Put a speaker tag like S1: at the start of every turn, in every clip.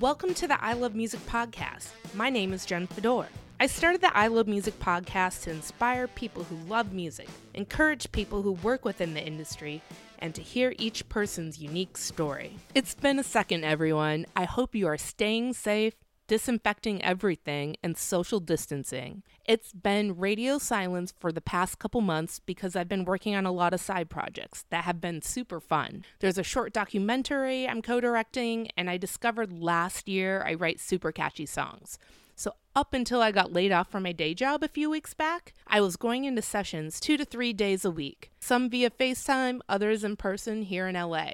S1: Welcome to the I Love Music podcast. My name is Jen Fedor. I started the I Love Music podcast to inspire people who love music, encourage people who work within the industry, and to hear each person's unique story. It's been a second, everyone. I hope you are staying safe, disinfecting everything, and social distancing. It's been radio silence for the past couple months because I've been working on a lot of side projects that have been super fun. There's a short documentary I'm co directing, and I discovered last year I write super catchy songs. So, up until I got laid off from my day job a few weeks back, I was going into sessions two to three days a week, some via FaceTime, others in person here in LA.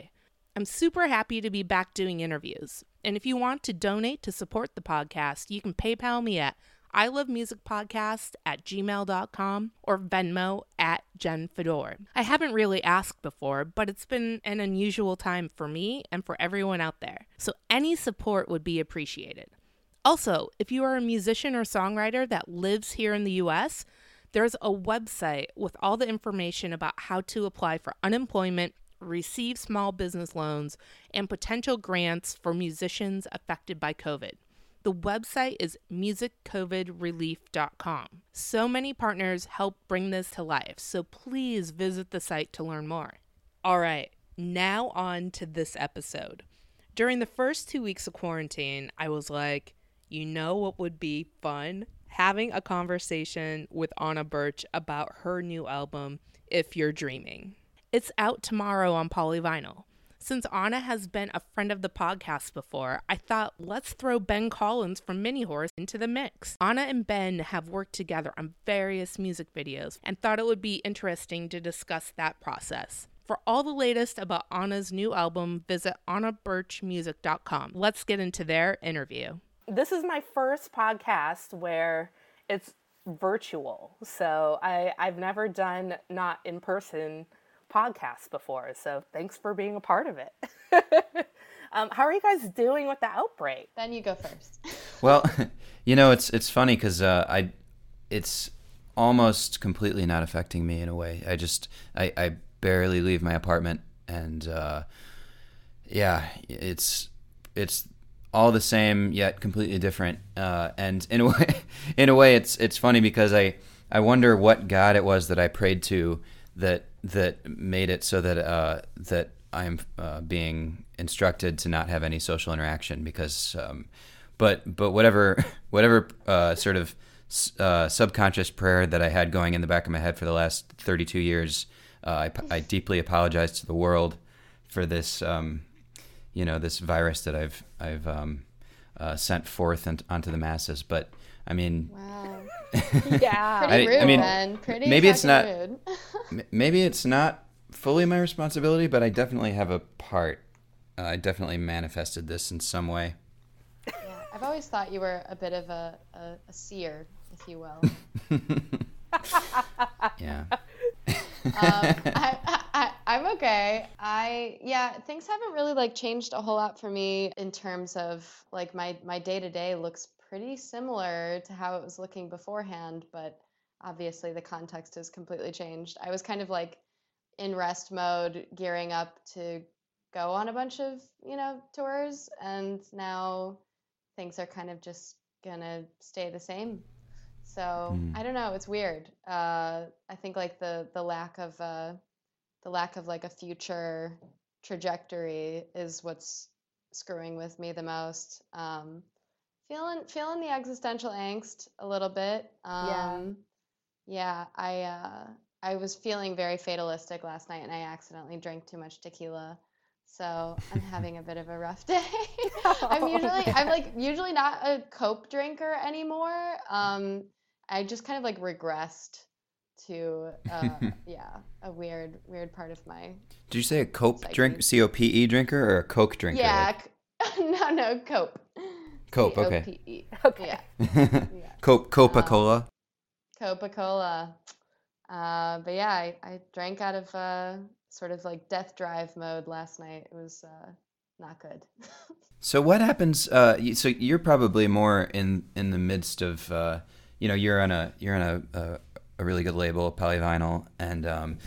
S1: I'm super happy to be back doing interviews. And if you want to donate to support the podcast, you can PayPal me at I love music podcast at gmail.com or Venmo at Jen Fedor. I haven't really asked before, but it's been an unusual time for me and for everyone out there. So any support would be appreciated. Also, if you are a musician or songwriter that lives here in the US, there's a website with all the information about how to apply for unemployment, receive small business loans, and potential grants for musicians affected by COVID. The website is musiccovidrelief.com. So many partners help bring this to life, so please visit the site to learn more. All right, now on to this episode. During the first two weeks of quarantine, I was like, you know what would be fun? Having a conversation with Anna Burch about her new album, If You're Dreaming. It's out tomorrow on Polyvinyl. Since Anna has been a friend of the podcast before, I thought let's throw Ben Collins from Mini Horse into the mix. Anna and Ben have worked together on various music videos and thought it would be interesting to discuss that process. For all the latest about Anna's new album, visit annaburchmusic.com. Let's get into their interview. This is my first podcast where it's virtual. So I, I've never done not in person podcasts before. So thanks for being a part of it. um, how are you guys doing with the outbreak?
S2: Then you go first.
S3: well, you know, it's it's funny because uh, I, it's almost completely not affecting me in a way. I just I, I barely leave my apartment, and uh, yeah, it's it's all the same yet completely different. Uh, and in a way, in a way, it's it's funny because I I wonder what God it was that I prayed to that that made it so that uh, that I'm uh, being instructed to not have any social interaction because, um, but but whatever whatever uh, sort of uh, subconscious prayer that I had going in the back of my head for the last 32 years, uh, I, I deeply apologize to the world for this, um, you know, this virus that I've I've um, uh, sent forth and, onto the masses. But I mean,
S2: wow.
S1: Yeah,
S2: pretty rude,
S3: I, mean,
S2: man. Pretty
S3: maybe it's not.
S2: rude.
S3: maybe it's not fully my responsibility, but I definitely have a part. Uh, I definitely manifested this in some way.
S2: Yeah, I've always thought you were a bit of a, a, a seer, if you will.
S3: yeah.
S2: um, I, I, I'm okay. I yeah, things haven't really like changed a whole lot for me in terms of like my my day to day looks pretty similar to how it was looking beforehand, but obviously the context has completely changed. I was kind of like in rest mode, gearing up to go on a bunch of, you know, tours, and now things are kind of just gonna stay the same. So
S3: Mm.
S2: I don't know. It's weird. Uh, I think like the the lack of uh, the lack of like a future trajectory is what's screwing with me the most. Um, feeling feeling the existential angst a little bit. Um,
S1: Yeah.
S2: yeah, I uh, I was feeling very fatalistic last night, and I accidentally drank too much tequila. So I'm having a bit of a rough day. I'm usually I'm like usually not a cope drinker anymore. Um, I just kind of like regressed to uh, yeah a weird weird part of my
S3: Did you say a cope
S2: Psyche.
S3: drink, C O P E drinker, or a Coke drinker?
S2: yeah c- no no cope
S3: Cope, okay.
S1: Okay.
S2: yeah
S3: Cope, Coca
S2: Um,
S3: Cola.
S2: Coca Cola. Uh, but yeah, I, I drank out of uh, sort of like death drive mode last night. It was uh, not good.
S3: So what happens? Uh, so you're probably more in in the midst of, uh, you know, you're on a you're on a a, a really good label, Polyvinyl, and um,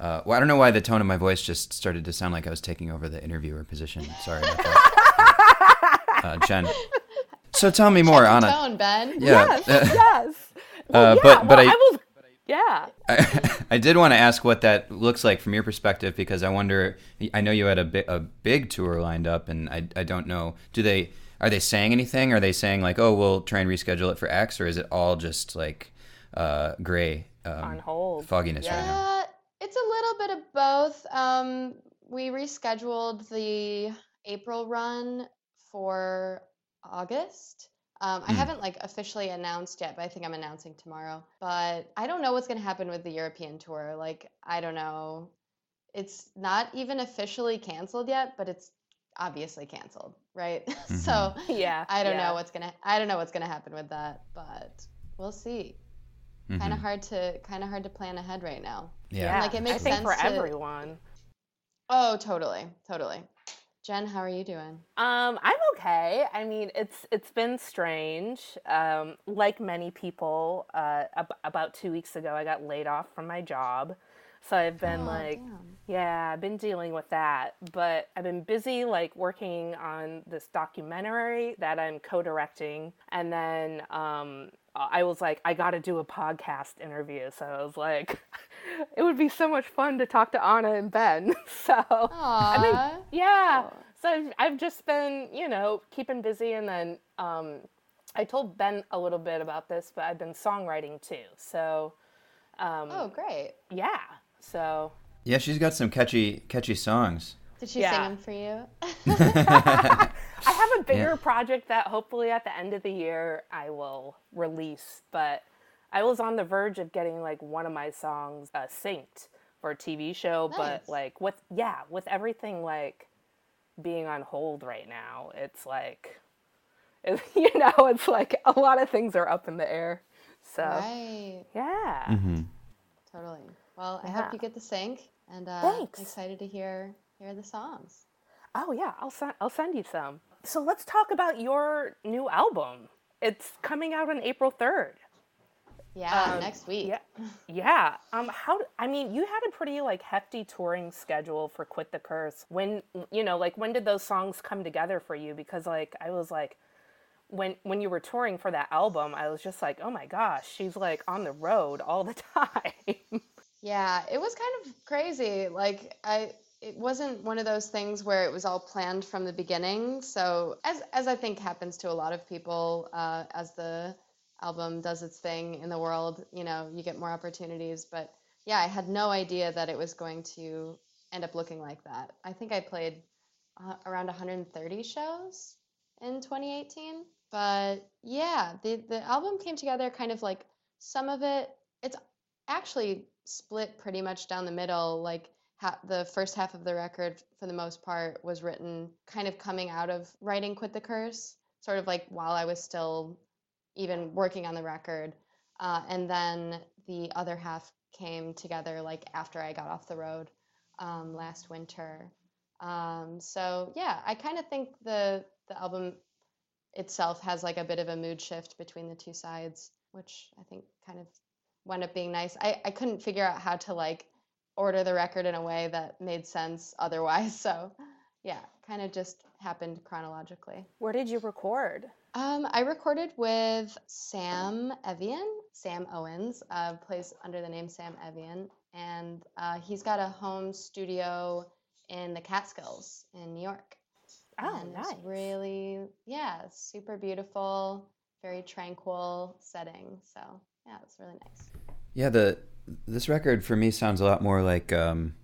S3: uh, well, I don't know why the tone of my voice just started to sound like I was taking over the interviewer position. Sorry about that. uh, Jen. So tell me more,
S2: Check
S3: Anna.
S2: tone, Ben.
S3: Yeah.
S1: Yes, yes. Well,
S3: Uh,
S1: yeah,
S3: but- but
S1: well,
S3: I-
S1: I was, yeah.
S3: I, I did want to ask what that looks like from your perspective because I wonder. I know you had a, bi- a big tour lined up, and I, I don't know. Do they are they saying anything? Are they saying like, oh, we'll try and reschedule it for X, or is it all just like uh, gray um,
S1: On hold.
S3: fogginess right now?
S2: Uh, it's a little bit of both. Um, we rescheduled the April run for August. Um, I
S3: Hmm.
S2: haven't like officially announced yet, but I think I'm announcing tomorrow. But I don't know what's going to happen with the European tour. Like, I don't know. It's not even officially canceled yet, but it's obviously canceled, right? so
S1: Yeah.
S2: I don't
S1: yeah.
S2: know what's gonna I don't know what's gonna happen with that, but we'll see. Kind
S3: Mhm.
S2: of hard to kind of hard to plan ahead right now.
S3: Yeah.
S1: Yeah,
S2: like, it makes
S1: I think for
S2: sense to-
S1: everyone.
S2: Oh, totally, totally. Jen, how are you doing?
S1: Um, I'm okay. I mean, it's it's been strange. Um, like many people, uh, ab- about two weeks ago, I got laid off from my job, so I've been
S2: Oh,
S1: like,
S2: damn.
S1: yeah, I've been dealing with that. But I've been busy like working on this documentary that I'm co-directing, and then um, I was like, I got to do a podcast interview. So I was like, it would be so much fun to talk to Anna and Ben. So I've been
S2: Aw.
S1: yeah.
S2: Cool.
S1: So I've, I've just been, you know, keeping busy. And then um, I told Ben a little bit about this, but I've been songwriting too. So
S2: Oh, great.
S1: yeah. So
S3: Yeah, she's got some catchy catchy songs.
S2: Did she
S1: Yeah.
S2: sing them for you?
S1: I have a bigger project that hopefully at the end of the year I will release. But I was on the verge of getting like one of my songs uh, synced for a TV show.
S2: Nice.
S1: But like with, yeah, with everything like being on hold right now, it's like, it, you know, it's like a lot of things are up in the air. So
S2: right.
S1: yeah.
S3: Mm-hmm.
S2: Totally. Well, I
S1: Yeah.
S2: hope you get the sync, and uh,
S1: Thanks.
S2: I'm excited to hear hear the songs.
S1: Oh yeah, I'll send I'll send you some. So let's talk about your new album. It's coming out on April third.
S2: Yeah,
S1: Um,
S2: next week.
S1: Yeah, yeah. Um, how? I mean, you had a pretty like hefty touring schedule for "Quit the Curse." When you know, like, when did those songs come together for you? Because like, I was like, when when you were touring for that album, I was just like, oh my gosh, she's like on the road all the time.
S2: Yeah, it was kind of crazy. Like I it wasn't one of those things where it was all planned from the beginning. So as as I think happens to a lot of people, uh, as the album does its thing in the world, you know, you get more opportunities. But yeah, I had no idea that it was going to end up looking like that. I think I played uh, around 130 shows in 2018. But yeah, the the album came together kind of like some of it. It's actually split pretty much down the middle. Like ha- the first half of the record, for the most part, was written kind of coming out of writing "Quit the Curse," sort of like while I was still even working on the record, uh, and then the other half came together like after I got off the road um, last winter. Um, so yeah, I kind of think the the album itself has like a bit of a mood shift between the two sides, which I think kind of wound up being nice. I, I couldn't figure out how to like order the record in a way that made sense otherwise. So yeah, kind of just happened chronologically.
S1: Where did you record?
S2: Um, I recorded with Sam Evian. Sam Owens uh, plays under the name Sam Evian, and uh, he's got a home studio in the Catskills in New York.
S1: Oh,
S2: and
S1: nice.
S2: It's really, yeah, super beautiful, very tranquil setting. So yeah, it's really nice.
S3: Yeah, the this record for me sounds a lot more like um,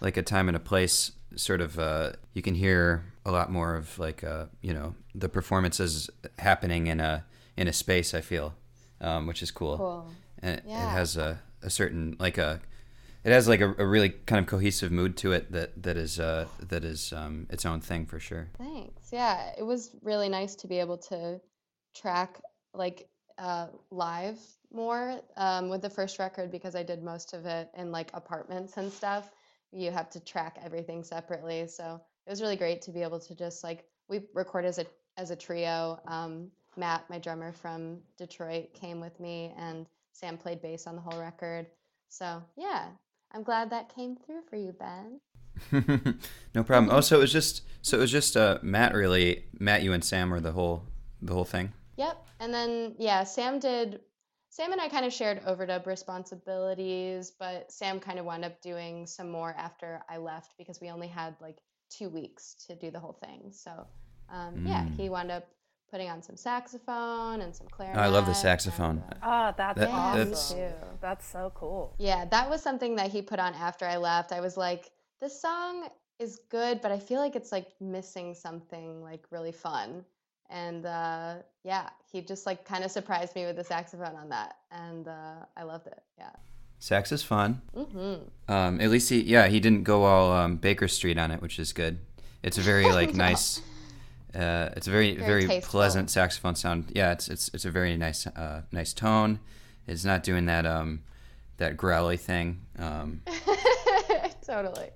S3: like a time and a place sort of. Uh, you can hear a lot more of like uh, you know the performances happening in a in a space. I feel, um, which is cool.
S2: Cool.
S3: And it, it has a, a certain like a it has like a, a really kind of cohesive mood to it that that is uh, that is um, its own thing for sure.
S2: Thanks. Yeah, it was really nice to be able to track like uh, live more um, with the first record because I did most of it in like apartments and stuff. You have to track everything separately, so it was really great to be able to just like we record as a as a trio. Um, Matt, my drummer from Detroit, came with me, and Sam played bass on the whole record. So yeah, I'm glad that came through for you, Ben.
S3: no problem. Oh, so it was just so it was just uh, Matt really Matt, you and Sam were the whole the whole thing.
S2: Yep. And then yeah, Sam did Sam and I kind of shared overdub responsibilities, but Sam kind of wound up doing some more after I left because we only had like two weeks to do the whole thing. So um, yeah,
S3: Mm.
S2: he wound up putting on some saxophone and some clarinet.
S3: I love the
S2: and,
S3: saxophone.
S2: uh,
S1: Ah, that's
S3: That-
S1: awesome.
S3: that's-
S2: too.
S1: That's so cool.
S2: Yeah, that was something that he put on after I left. I was like, this song is good, but I feel like it's like missing something like really fun. And uh, yeah, he just like kind of surprised me with the saxophone on that, and uh, I loved it. Yeah.
S3: Sax is fun.
S2: hmm
S3: Um, at least he yeah he didn't go all um, Baker Street on it, which is good. It's a very like
S2: No.
S3: nice. Uh, it's a very
S2: Very
S3: very, pleasant saxophone sound. Yeah, it's it's it's a very nice uh, nice tone. It's not doing that um that growly thing. Um,
S2: totally.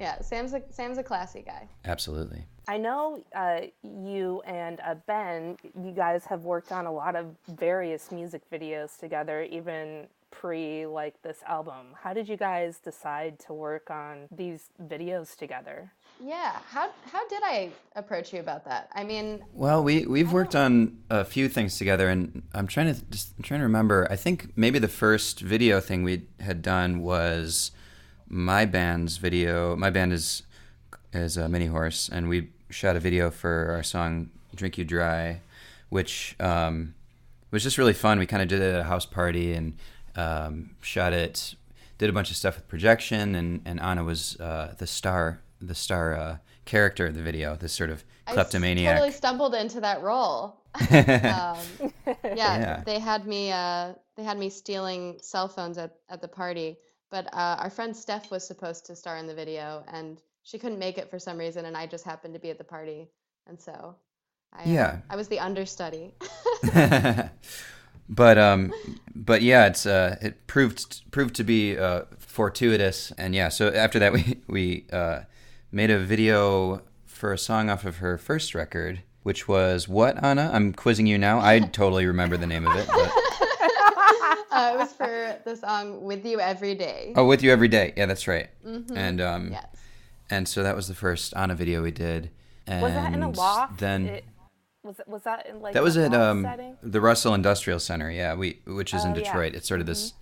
S2: Yeah, Sam's a Sam's a classy guy.
S3: absolutely.
S1: I know uh, you and uh, Ben, you guys have worked on a lot of various music videos together, even pre like this album. How did you guys decide to work on these videos together?
S2: Yeah. How how did I approach you about that? I mean,
S3: Well, we we've worked on a few things together, and I'm trying to just I'm trying to remember. I think maybe the first video thing we had done was my band's video. My band is is a mini horse, and we shot a video for our song "Drink You Dry," which um, was just really fun. We kind of did it at a house party and um, shot it. Did a bunch of stuff with projection, and and Anna was uh, the star the star uh, character of the video. This sort of
S2: s-
S3: I
S2: totally stumbled into that role. um, yeah,
S3: Yeah.
S2: they had me. Uh, they had me stealing cell phones at, at the party. But uh, our friend Steph was supposed to star in the video, and she couldn't make it for some reason, and I just happened to be at the party, and so I, uh,
S3: Yeah.
S2: I was the understudy.
S3: but um, but yeah, it's uh, it proved proved to be uh, fortuitous, and yeah. So after that, we we uh, made a video for a song off of her first record, which was what Anna? I'm quizzing you now. I totally remember the name of it. But,
S2: uh, it was for the song "With You Every Day."
S3: oh, with you every day. Yeah, that's right.
S2: Mhm.
S3: And um,
S2: yes.
S3: and so that was the first Anna video we did. And
S1: Was that in a loft?
S3: Then
S1: It- was it, was that in like
S3: that was at um,
S1: setting?
S3: the Russell Industrial Center. Yeah, we which is in
S1: Oh, yeah.
S3: Detroit. It's sort of this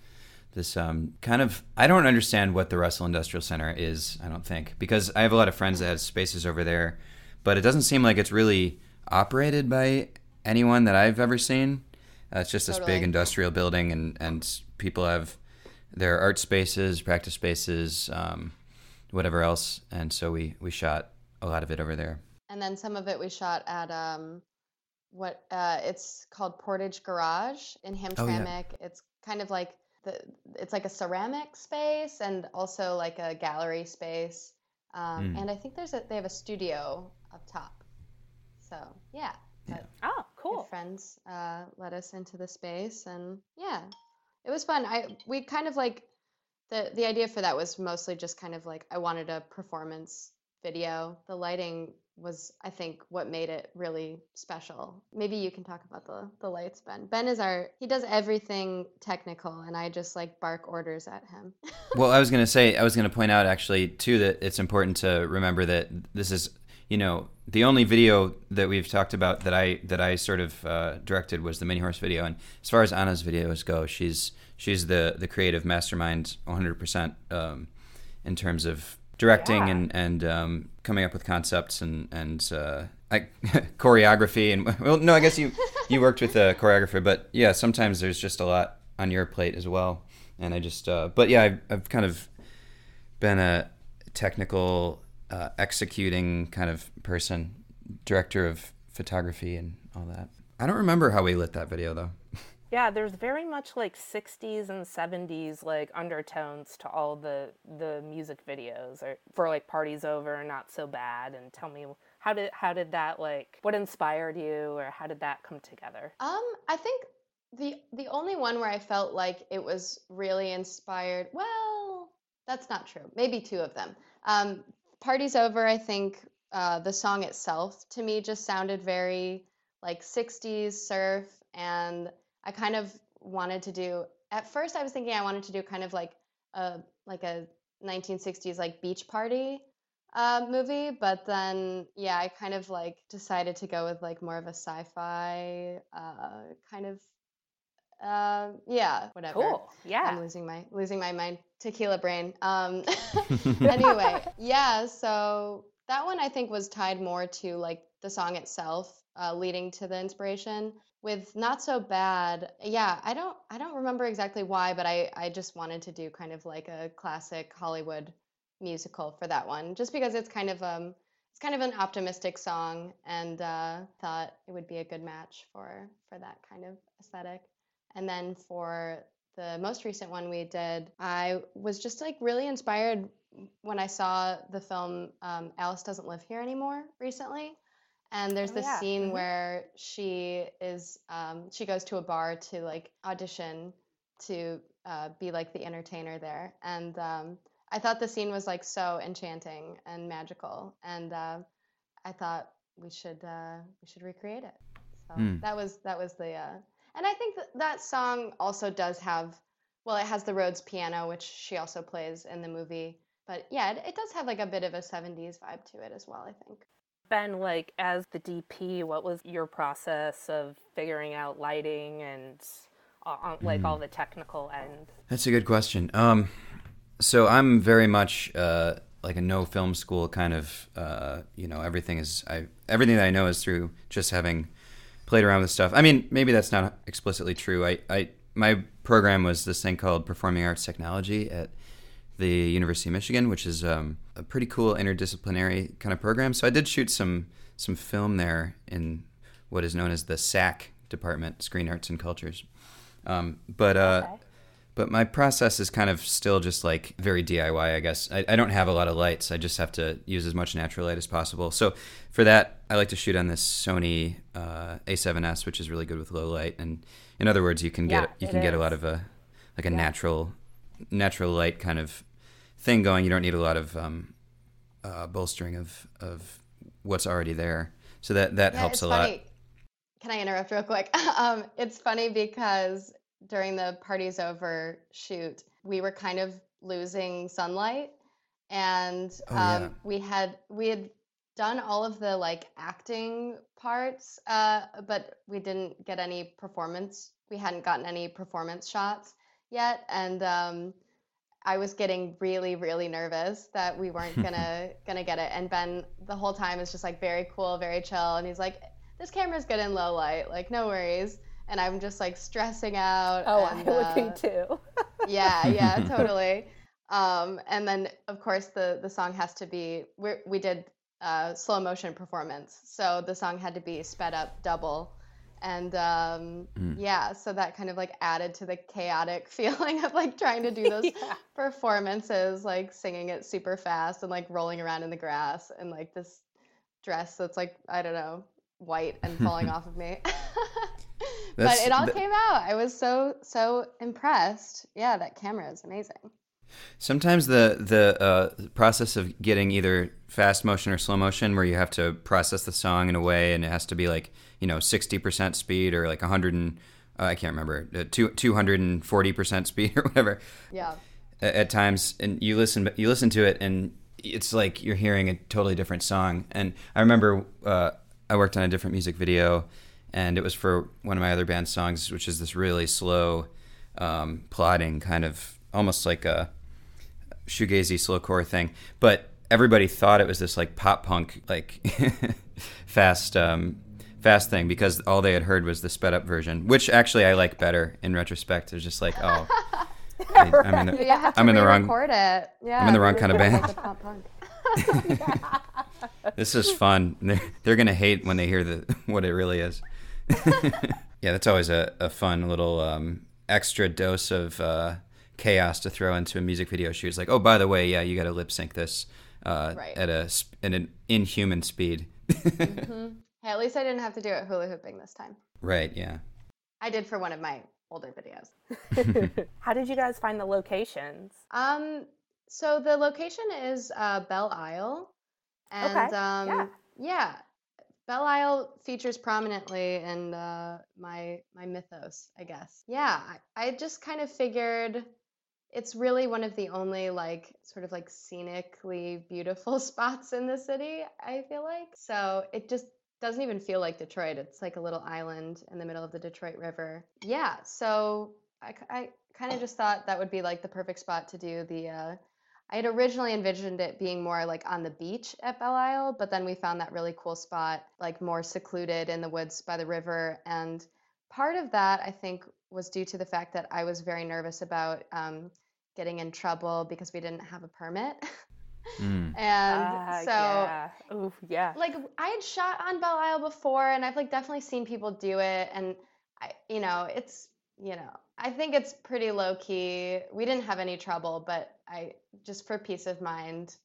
S3: this um, kind of I don't understand what the Russell Industrial Center is. I don't think because I have a lot of friends that have spaces over there, but it doesn't seem like it's really operated by anyone that I've ever seen. Uh, it's just this big industrial building, and and people have their art spaces, practice spaces, um, whatever else, and so we we shot a lot of it over there.
S2: And then some of it we shot at um, what uh, it's called Portage Garage in
S3: Oh, yeah.
S2: Hamtramck. It's kind of like the it's like a ceramic space and also like a gallery space. Um,
S3: Mm.
S2: And I think there's a they have a studio up top. So yeah, but
S1: Oh,
S2: good
S1: cool.
S2: friends uh, let us into the space, and yeah, it was fun. I we kind of like the the idea for that was mostly just kind of like I wanted a performance video. The lighting was, I think, what made it really special. Maybe you can talk about the the lights, Ben. Ben is our he does everything technical, and I just like bark orders at him.
S3: well, I was going to say, I was going to point out actually too that it's important to remember that this is, you know, the only video that we've talked about that I that I sort of uh, directed was the mini horse video, and as far as Anna's videos go, she's she's the the creative mastermind 100 percent um, in terms of directing
S1: Yeah.
S3: and and um, coming up with concepts and and uh, I, choreography and well, no, I guess you you worked with a choreographer, but yeah, sometimes there's just a lot on your plate as well, and I just uh, but yeah, I've, I've kind of been a technical uh, executing kind of person, director of photography and all that. I don't remember how we lit that video though.
S1: Yeah, there's very much like 60s and 70s like undertones to all the the music videos or for like parties over and not so bad and tell me how did how did that like what inspired you or how did that come together?
S2: Um, I think the the only one where I felt like it was really inspired. Well, that's not true. Maybe two of them. Um, Party's over. I think uh, the song itself to me just sounded very like '60s surf, and I kind of wanted to do. At first, I was thinking I wanted to do kind of like a like a 1960s like beach party uh, movie, but then yeah, I kind of like decided to go with like more of a sci-fi uh, kind of uh, yeah, whatever.
S1: Cool. Yeah.
S2: I'm losing my losing my mind. Tequila brain. Um, anyway, yeah. So that one I think was tied more to like the song itself, uh, leading to the inspiration. With not so bad, yeah. I don't I don't remember exactly why, but I I just wanted to do kind of like a classic Hollywood musical for that one, just because it's kind of um it's kind of an optimistic song, and uh, thought it would be a good match for for that kind of aesthetic. And then for the most recent one we did, I was just like really inspired when I saw the film um, Alice Doesn't Live Here Anymore recently. And there's
S1: Oh,
S2: this
S1: yeah.
S2: scene
S1: Mhm.
S2: where she is, um, she goes to a bar to like audition to uh, be like the entertainer there. And um, I thought the scene was like so enchanting and magical. And uh, I thought we should uh, we should recreate it. So
S3: Hmm.
S2: that was that was the uh, and I think that that song also does have well, it has the Rhodes piano, which she also plays in the movie. But yeah, it, it does have like a bit of a 70s vibe to it as well, I think.
S1: Ben, like as the DP, what was your process of figuring out lighting and uh, uh, like all the technical end?
S3: That's a good question. Um, so I'm very much uh, like a no film school kind of. Uh, you know, everything is I everything that I know is through just having played around with stuff. I mean, maybe that's not explicitly true. I, I my program was this thing called Performing Arts Technology at the University of Michigan, which is um, a pretty cool interdisciplinary kind of program. So I did shoot some some film there in what is known as the SAC department, Screen Arts and Cultures. Um, but uh,
S1: Okay.
S3: But my process is kind of still just like very DIY, I guess. I, I don't have a lot of lights. I just have to use as much natural light as possible. So for that, I like to shoot on this Sony uh, A7S, which is really good with low light. And in other words, you can get you can get a lot of a like a
S1: Yeah.
S3: natural natural light kind of thing going. You don't need a lot of um, uh, bolstering of of what's already there. So that that
S2: Yeah,
S3: helps a lot.
S2: Can I interrupt real quick? Um, it's funny because during the parties over shoot, we were kind of losing sunlight, and
S3: Oh,
S2: um,
S3: yeah.
S2: we had we had done all of the like acting parts, uh, but we didn't get any performance. We hadn't gotten any performance shots yet, and um, I was getting really, really nervous that we weren't gonna gonna get it. And Ben the whole time is just like very cool, very chill, and he's like, "This camera's good in low light, like no worries." And I'm just like stressing out.
S1: Oh,
S2: and,
S1: I would
S2: uh,
S1: be too.
S2: yeah, yeah, totally. Um, and then of course the the song has to be we we did uh, slow motion performance, so the song had to be sped up double. And um,
S3: Mm.
S2: yeah, so that kind of like added to the chaotic feeling of like trying to do those
S1: Yeah.
S2: performances, like singing it super fast and like rolling around in the grass and like this dress that's like, I don't know, white and falling off of me. But it all
S3: th-
S2: came out. I was so, so impressed. Yeah, that camera is amazing.
S3: Sometimes the the uh, process of getting either fast motion or slow motion, where you have to process the song in a way, and it has to be like you know sixty percent speed or like a hundred and uh, I can't remember uh, two two hundred and forty percent speed or whatever.
S2: Yeah.
S3: At, at times, and you listen you listen to it, and it's like you're hearing a totally different song. And I remember uh, I worked on a different music video, and it was for one of my other band songs, which is this really slow, um, plodding kind of almost like a shoegazy slowcore thing, but everybody thought it was this like pop punk like fast um, fast thing because all they had heard was the sped up version, which actually I like better in retrospect. It's just like oh, I, I'm in the,
S2: to
S3: I'm in the wrong.
S2: it. Yeah.
S3: I'm in the wrong kind of band.
S2: punk.
S3: This is fun. They're, they're gonna hate when they hear the what it really is. yeah, that's always a, a fun little um, extra dose of uh, chaos to throw into a music video shoot. It's like, oh, by the way, yeah, you got to lip sync this uh,
S2: Right.
S3: at a sp- at an inhuman speed.
S2: Hey, at least I didn't have to do it hula hooping this time.
S3: right? Yeah.
S2: I did for one of my older videos.
S1: How did you guys find the locations?
S2: Um, so the location is uh, Belle Isle, and
S1: Okay,
S2: um,
S1: yeah.
S2: yeah, Belle Isle features prominently in uh, my my mythos, I guess. Yeah, I, I just kind of figured it's really one of the only like sort of like scenically beautiful spots in the city, I feel like. So it just doesn't even feel like Detroit. It's like a little island in the middle of the Detroit River. Yeah, so I, I kind of just thought that would be like the perfect spot to do the. Uh, I had originally envisioned it being more like on the beach at Belle Isle, but then we found that really cool spot, like more secluded in the woods by the river. And part of that, I think, was due to the fact that I was very nervous about um, getting in trouble because we didn't have a permit. Mm. and uh, so
S1: yeah. Ooh, yeah
S2: like i had shot on belle isle before and i've like definitely seen people do it and i you know it's you know i think it's pretty low key we didn't have any trouble but i just for peace of mind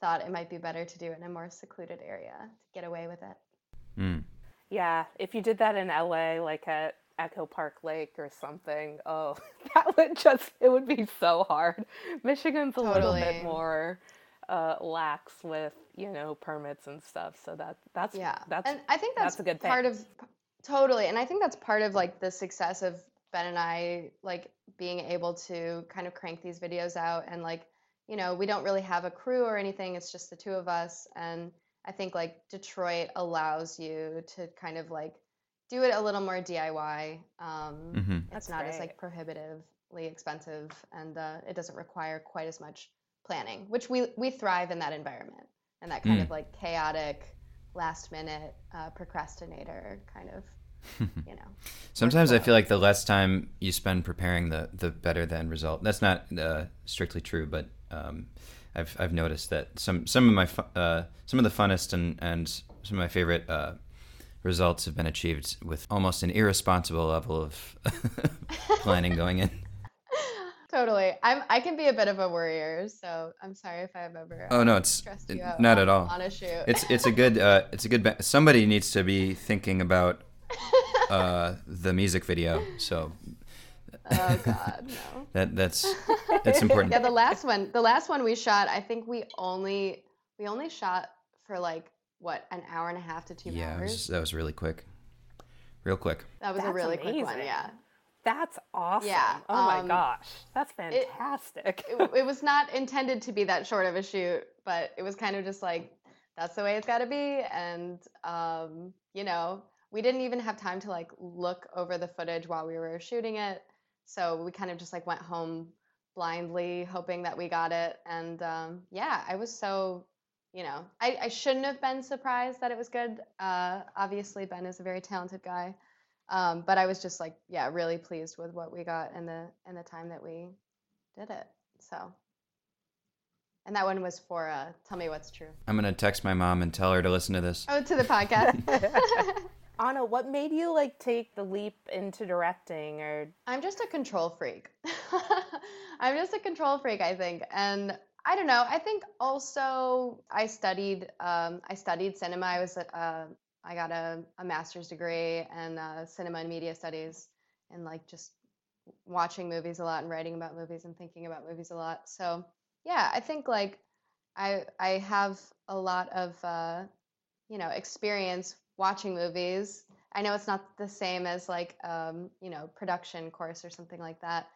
S2: thought it might be better to do it in a more secluded area to get away with it
S1: mm. yeah if you did that in la like at Echo Park Lake or something. Oh, that would just it would be so hard. Michigan's a totally. little bit more uh, lax with you know permits and stuff. So that that's yeah, that's
S2: and I think that's,
S1: that's a good
S2: part of totally, and I think that's part of like the success of Ben and I like being able to kind of crank these videos out and like you know we don't really have a crew or anything. It's just the two of us and. I think like Detroit allows you to kind of like do it a little more DIY. Um, mm-hmm. It's not great. as like prohibitively expensive, and uh, it doesn't require quite as much planning, which we we thrive in that environment and that kind mm. of like chaotic, last minute uh, procrastinator kind of. you know.
S3: Sometimes I feel like the less time you spend preparing, the the better the end result. That's not uh, strictly true, but um, I've I've noticed that some some of my fu- uh, some of the funnest and and some of my favorite uh, results have been achieved with almost an irresponsible level of planning going in.
S2: Totally. I'm I can be a bit of a worrier, so I'm sorry if I've ever
S3: Oh no, it's it, not at all.
S2: On a shoot.
S3: It's it's a good uh it's a good somebody needs to be thinking about uh the music video. So
S2: Oh god, no.
S3: that that's that's important.
S2: yeah, the last one, the last one we shot, I think we only we only shot for like what an hour and a half to two
S3: yeah,
S2: hours.
S3: Yeah, that was really quick, real quick.
S2: That was
S1: that's
S2: a really
S1: amazing.
S2: quick one. Yeah.
S1: That's awesome. Yeah. Oh um, my gosh, that's fantastic.
S2: It, it, it, was not intended to be that short of a shoot, but it was kind of just like that's the way it's got to be, and um, you know, we didn't even have time to like look over the footage while we were shooting it, so we kind of just like went home blindly, hoping that we got it, and um, yeah, I was so you know, I, I shouldn't have been surprised that it was good. Uh, obviously, Ben is a very talented guy, um, but I was just like, yeah, really pleased with what we got in the in the time that we did it. So, and that one was for uh, "Tell Me What's True."
S3: I'm gonna text my mom and tell her to listen to this.
S2: Oh, to the podcast.
S1: Anna, what made you like take the leap into directing or
S2: I'm just a control freak. I'm just a control freak, I think. And I don't know. I think also I studied um, I studied cinema. I was uh, I got a, a master's degree in uh, cinema and media studies, and like just watching movies a lot and writing about movies and thinking about movies a lot. So yeah, I think like I I have a lot of uh, you know experience watching movies. I know it's not the same as like um, you know production course or something like that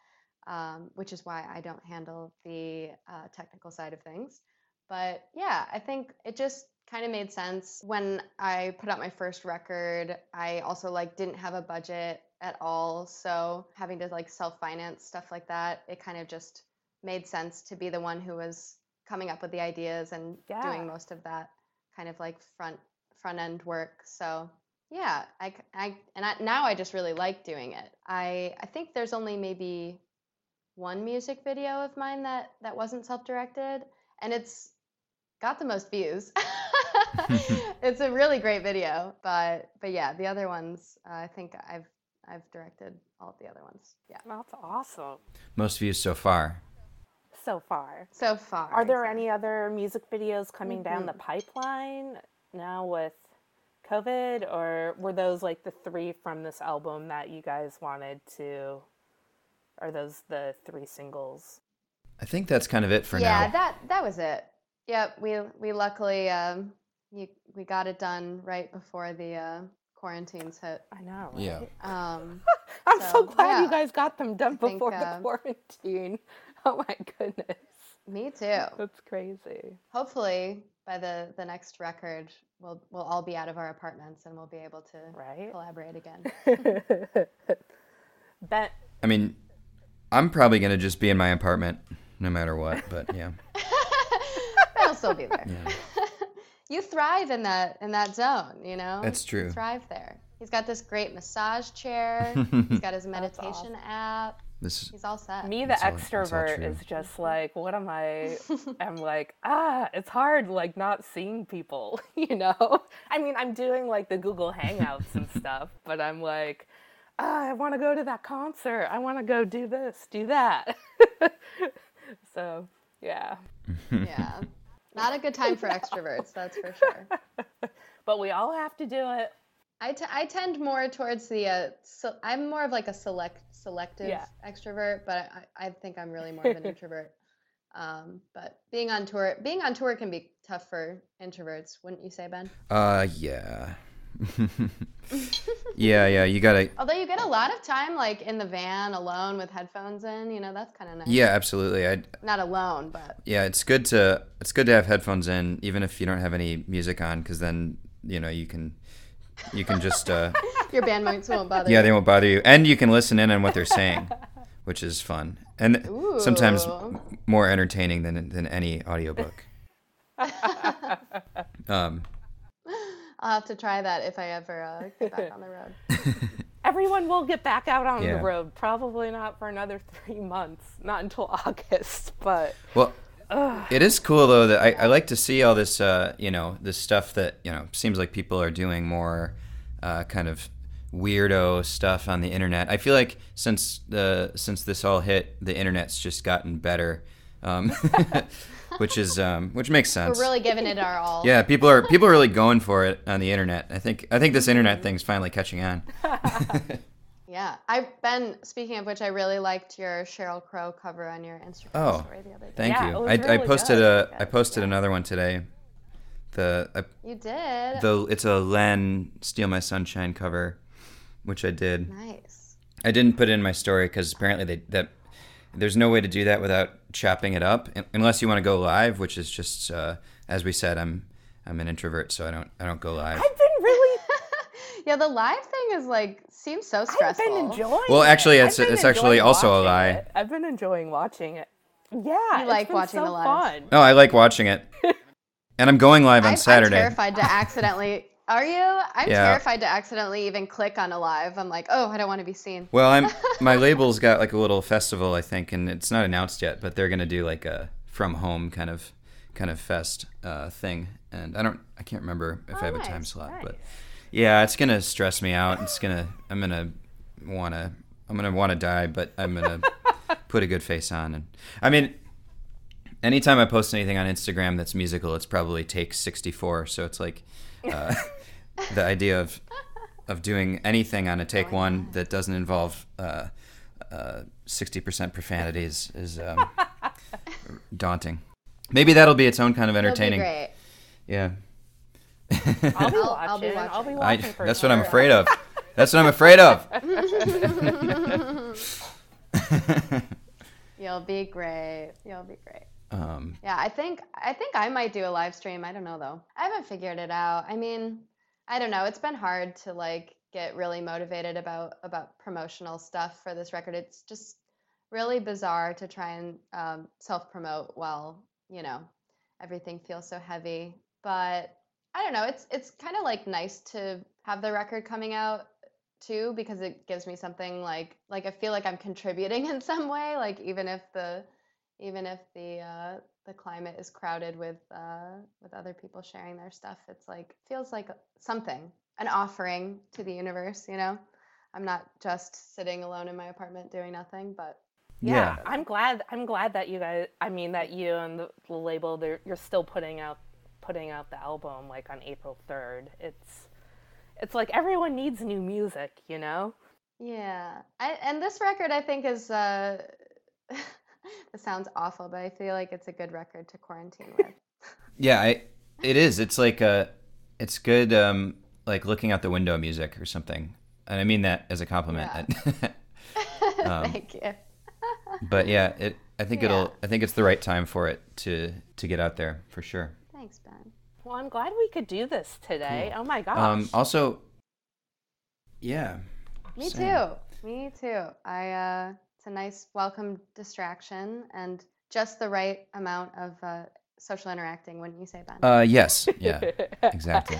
S2: um, which is why I don't handle the uh, technical side of things. But yeah, I think it just kind of made sense when I put out my first record. I also like didn't have a budget at all, so having to like self-finance stuff like that, it kind of just made sense to be the one who was coming up with the ideas and yeah. doing most of that kind of like front front end work. So yeah, I, I and I, now I just really like doing it. I I think there's only maybe one music video of mine that that wasn't self-directed and it's got the most views it's a really great video but but yeah the other ones uh, i think i've i've directed all of the other ones yeah
S1: that's awesome
S3: most views so far
S1: so far
S2: so far
S1: are there any other music videos coming mm-hmm. down the mm-hmm. pipeline now with covid or were those like the three from this album that you guys wanted to are those the three singles?
S3: I think that's kind of it for
S2: yeah,
S3: now.
S2: Yeah, that that was it. Yep, we we luckily um, you, we got it done right before the uh, quarantines hit.
S1: I know.
S3: Right?
S1: Yeah. Um, I'm so, so glad yeah. you guys got them done before think, the uh, quarantine. oh my goodness.
S2: Me too.
S1: That's crazy.
S2: Hopefully, by the the next record, we'll we'll all be out of our apartments and we'll be able to
S1: Right?
S2: collaborate again.
S1: Bet
S3: I mean, I'm probably gonna just be in my apartment no matter what. But yeah,
S2: I'll still be there.
S3: yeah,
S2: You thrive in that in that zone, you know.
S3: That's true.
S2: You thrive there. He's got this great massage chair. He's got his meditation app.
S3: This
S2: He's all set.
S1: me, the
S3: all-
S1: extrovert, is just like, what am I? I'm like, ah, it's hard, like not seeing people, you know. I mean, I'm doing like the Google Hangouts and stuff, but I'm like, ah, I want to go to that concert. I want to go do this, do that. so, yeah.
S2: yeah. Not a good time for extroverts, that's for sure.
S1: But we all have to do it.
S2: I, t- I tend more towards the uh, so I'm more of like a select selective
S1: Yeah.
S2: extrovert, but I, I think I'm really more of an introvert. Um, but being on tour, being on tour can be tough for introverts, wouldn't you say, Ben?
S3: Uh, yeah. yeah, yeah. You gotta.
S2: Although you get a lot of time like in the van alone with headphones in, you know, that's kind of nice.
S3: Yeah, absolutely. I.
S2: Not alone, but
S3: Yeah, it's good to it's good to have headphones in, even if you don't have any music on, because then you know you can you can just uh,
S2: your bandmates won't bother.
S3: yeah
S2: you.
S3: they won't bother you, and you can listen in on what they're saying, which is fun and sometimes more entertaining than than any audiobook. um,
S2: I'll have to try that if I ever uh, get back on the road.
S1: Everyone will get back out on
S3: Yeah.
S1: the road. Probably not for another three months, not until August. But
S3: Well, it is cool though that I, I like to see all this, uh, you know, this stuff that you know seems like people are doing more, uh, kind of weirdo stuff on the internet. I feel like since the since this all hit, the internet's just gotten better, um, which is um, which makes sense.
S2: We're really giving it our all.
S3: yeah, people are people are really going for it on the internet. I think I think this internet thing's finally catching on.
S2: Yeah, I've been. Speaking of which, I really liked your Sheryl Crow cover on your Instagram
S3: Oh,
S2: story the other day.
S3: Thank
S1: Yeah,
S3: you.
S1: it was
S3: I, I posted
S1: good.
S3: a I posted another one today. The I
S2: You did.
S3: the it's a Len Steal My Sunshine cover, which I did.
S2: nice.
S3: I didn't put it in my story because apparently they that there's no way to do that without chopping it up unless you want to go live, which is just uh, as we said, I'm I'm an introvert, so I don't I don't go live.
S1: I've been really,
S2: Yeah, the live thing is like seems so stressful.
S1: I've
S2: stressful.
S1: been enjoying.
S3: Well, actually,
S1: I've
S3: it's-
S1: been
S3: it's actually also a lie.
S1: it. I've been enjoying watching it. Yeah,
S2: You like
S1: been
S2: watching
S1: so
S2: the live.
S1: fun.
S3: No, I like watching it, and I'm going live on
S2: I'm,
S3: Saturday.
S2: I'm terrified to accidentally. Are you? I'm
S3: Yeah.
S2: terrified to accidentally even click on a live. I'm like, oh, I don't want to be seen.
S3: Well, I'm my label's got like a little festival, I think, and it's not announced yet, but they're gonna do like a from home kind of kind of fest uh, thing, and I don't, I can't remember if I have a time slot,
S1: nice.
S3: but yeah, it's gonna stress me out. It's gonna, I'm gonna wanna, I'm gonna wanna die, but I'm gonna put a good face on, and I mean. Anytime I post anything on Instagram that's musical, it's probably take 64. So it's like uh, the idea of of doing anything on a take one that doesn't involve uh, uh, 60% profanity is, is um, daunting. Maybe that'll be its own kind of entertaining. Yeah.
S1: I'll be
S2: I'll-
S1: watching.
S2: I'll be
S1: I'll be
S2: watching.
S3: I, that's what I'm afraid of. That's what I'm afraid of.
S2: You'll be great. You'll be great.
S3: um,
S2: Yeah, I think I think I might do a live stream. I don't know though. I haven't figured it out. I mean, I don't know. It's been hard to like get really motivated about about promotional stuff for this record. It's just really bizarre to try and um, self promote while you know everything feels so heavy. But I don't know. It's it's kind of like nice to have the record coming out too because it gives me something like like I feel like I'm contributing in some way. Like even if the even if the uh, the climate is crowded with uh, with other people sharing their stuff, it's like feels like something, an offering to the universe. You know, I'm not just sitting alone in my apartment doing nothing, but
S1: Yeah,
S3: Yeah.
S1: I'm glad. I'm glad that you guys. I mean, that you and the, the label, they're, you're still putting out putting out the album like on April third. It's it's like everyone needs new music, you know.
S2: yeah. I, and this record, I think, is. Uh, this sounds awful, but I feel like it's a good record to quarantine with.
S3: yeah, I, it is. It's like uh it's good, um, like looking out the window music or something. And I mean that as a compliment. Um,
S2: Thank you.
S3: but yeah, it I think
S2: Yeah.
S3: it'll. I think it's the right time for it to to get out there for sure.
S2: Thanks, Ben.
S1: Well, I'm glad we could do this today. Oh my gosh.
S3: Um, also, yeah.
S2: Me
S3: same.
S2: too. Me too. I uh it's a nice welcome distraction and just the right amount of uh, social interacting, wouldn't you say, Ben?
S3: Uh, yes. Yeah. exactly.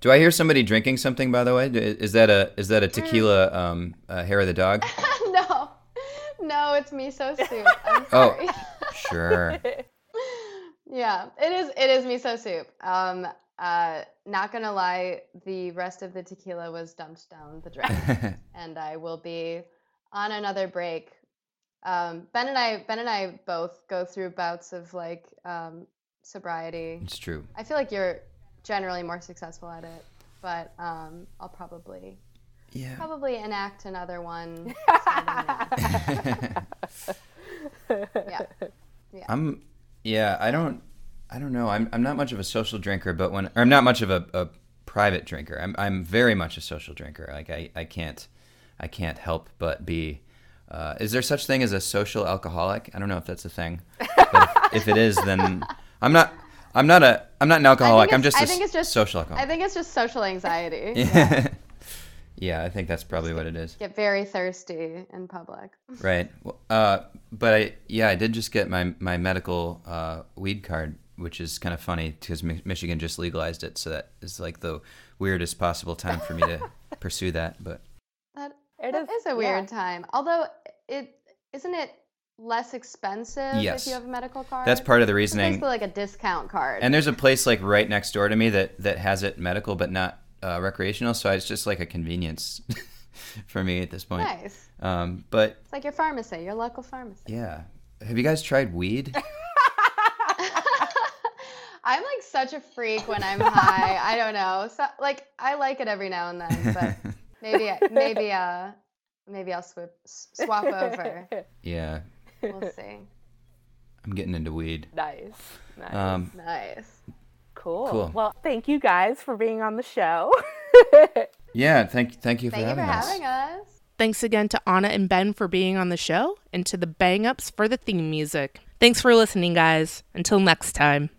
S3: Do I hear somebody drinking something? By the way, is that a is that a tequila um, uh, hair of the dog?
S2: no. No, it's miso soup. I'm
S3: Oh. Sure.
S2: Yeah, it is it is miso soup. Um uh not gonna lie, the rest of the tequila was dumped down the drain. and I will be on another break. Um, ben and I, Ben and I both go through bouts of like um, sobriety.
S3: it's true.
S2: I feel like you're generally more successful at it, but um, I'll probably
S3: Yeah.
S2: probably enact another one. now. yeah,
S3: I'm. Yeah. I don't. I don't know. I'm. I'm not much of a social drinker, but when or I'm not much of a, a private drinker. I'm. I'm very much a social drinker. Like I. I can't. I can't help but be. Uh, is there such thing as a social alcoholic? I don't know if that's a thing. But if, if it is, then I'm not. I'm not a. I'm not an alcoholic. I'm just.
S2: I
S3: a
S2: think it's just-
S3: social
S2: I think it's just social anxiety.
S3: Yeah. Yeah, I think that's probably what it is.
S2: Get very thirsty in public.
S3: Right. Uh, but I yeah I did just get my my medical uh, weed card, which is kind of funny because Mi- Michigan just legalized it, so that is like the weirdest possible time for me to pursue that. But
S2: That
S1: It
S2: that
S1: is-
S2: is a
S1: yeah.
S2: weird time. Although it isn't it less expensive
S3: Yes.
S2: if you have a medical card.
S3: that's part of the
S2: It's
S3: reasoning.
S2: basically like a discount card.
S3: And there's a place like right next door to me that that has it medical but not uh, recreational, so it's just like a convenience for me at this point.
S2: nice.
S3: Um, but
S2: It's like your pharmacy, your local pharmacy.
S3: yeah, have you guys tried weed?
S2: I'm like such a freak when I'm high. I don't know. So like I like it every now and then, but maybe maybe uh maybe I'll swip, swap over.
S3: yeah,
S2: We'll see.
S3: I'm getting into weed.
S1: nice. Nice.
S3: Um,
S2: Nice.
S1: Cool.
S3: cool.
S1: Well, thank you guys for being on the show.
S3: yeah, thank thank you for
S2: Thank you for
S3: us.
S2: having us.
S1: Thanks again to Anna and Ben for being on the show and to the Bang Ups for the theme music. Thanks for listening, guys. Until next time.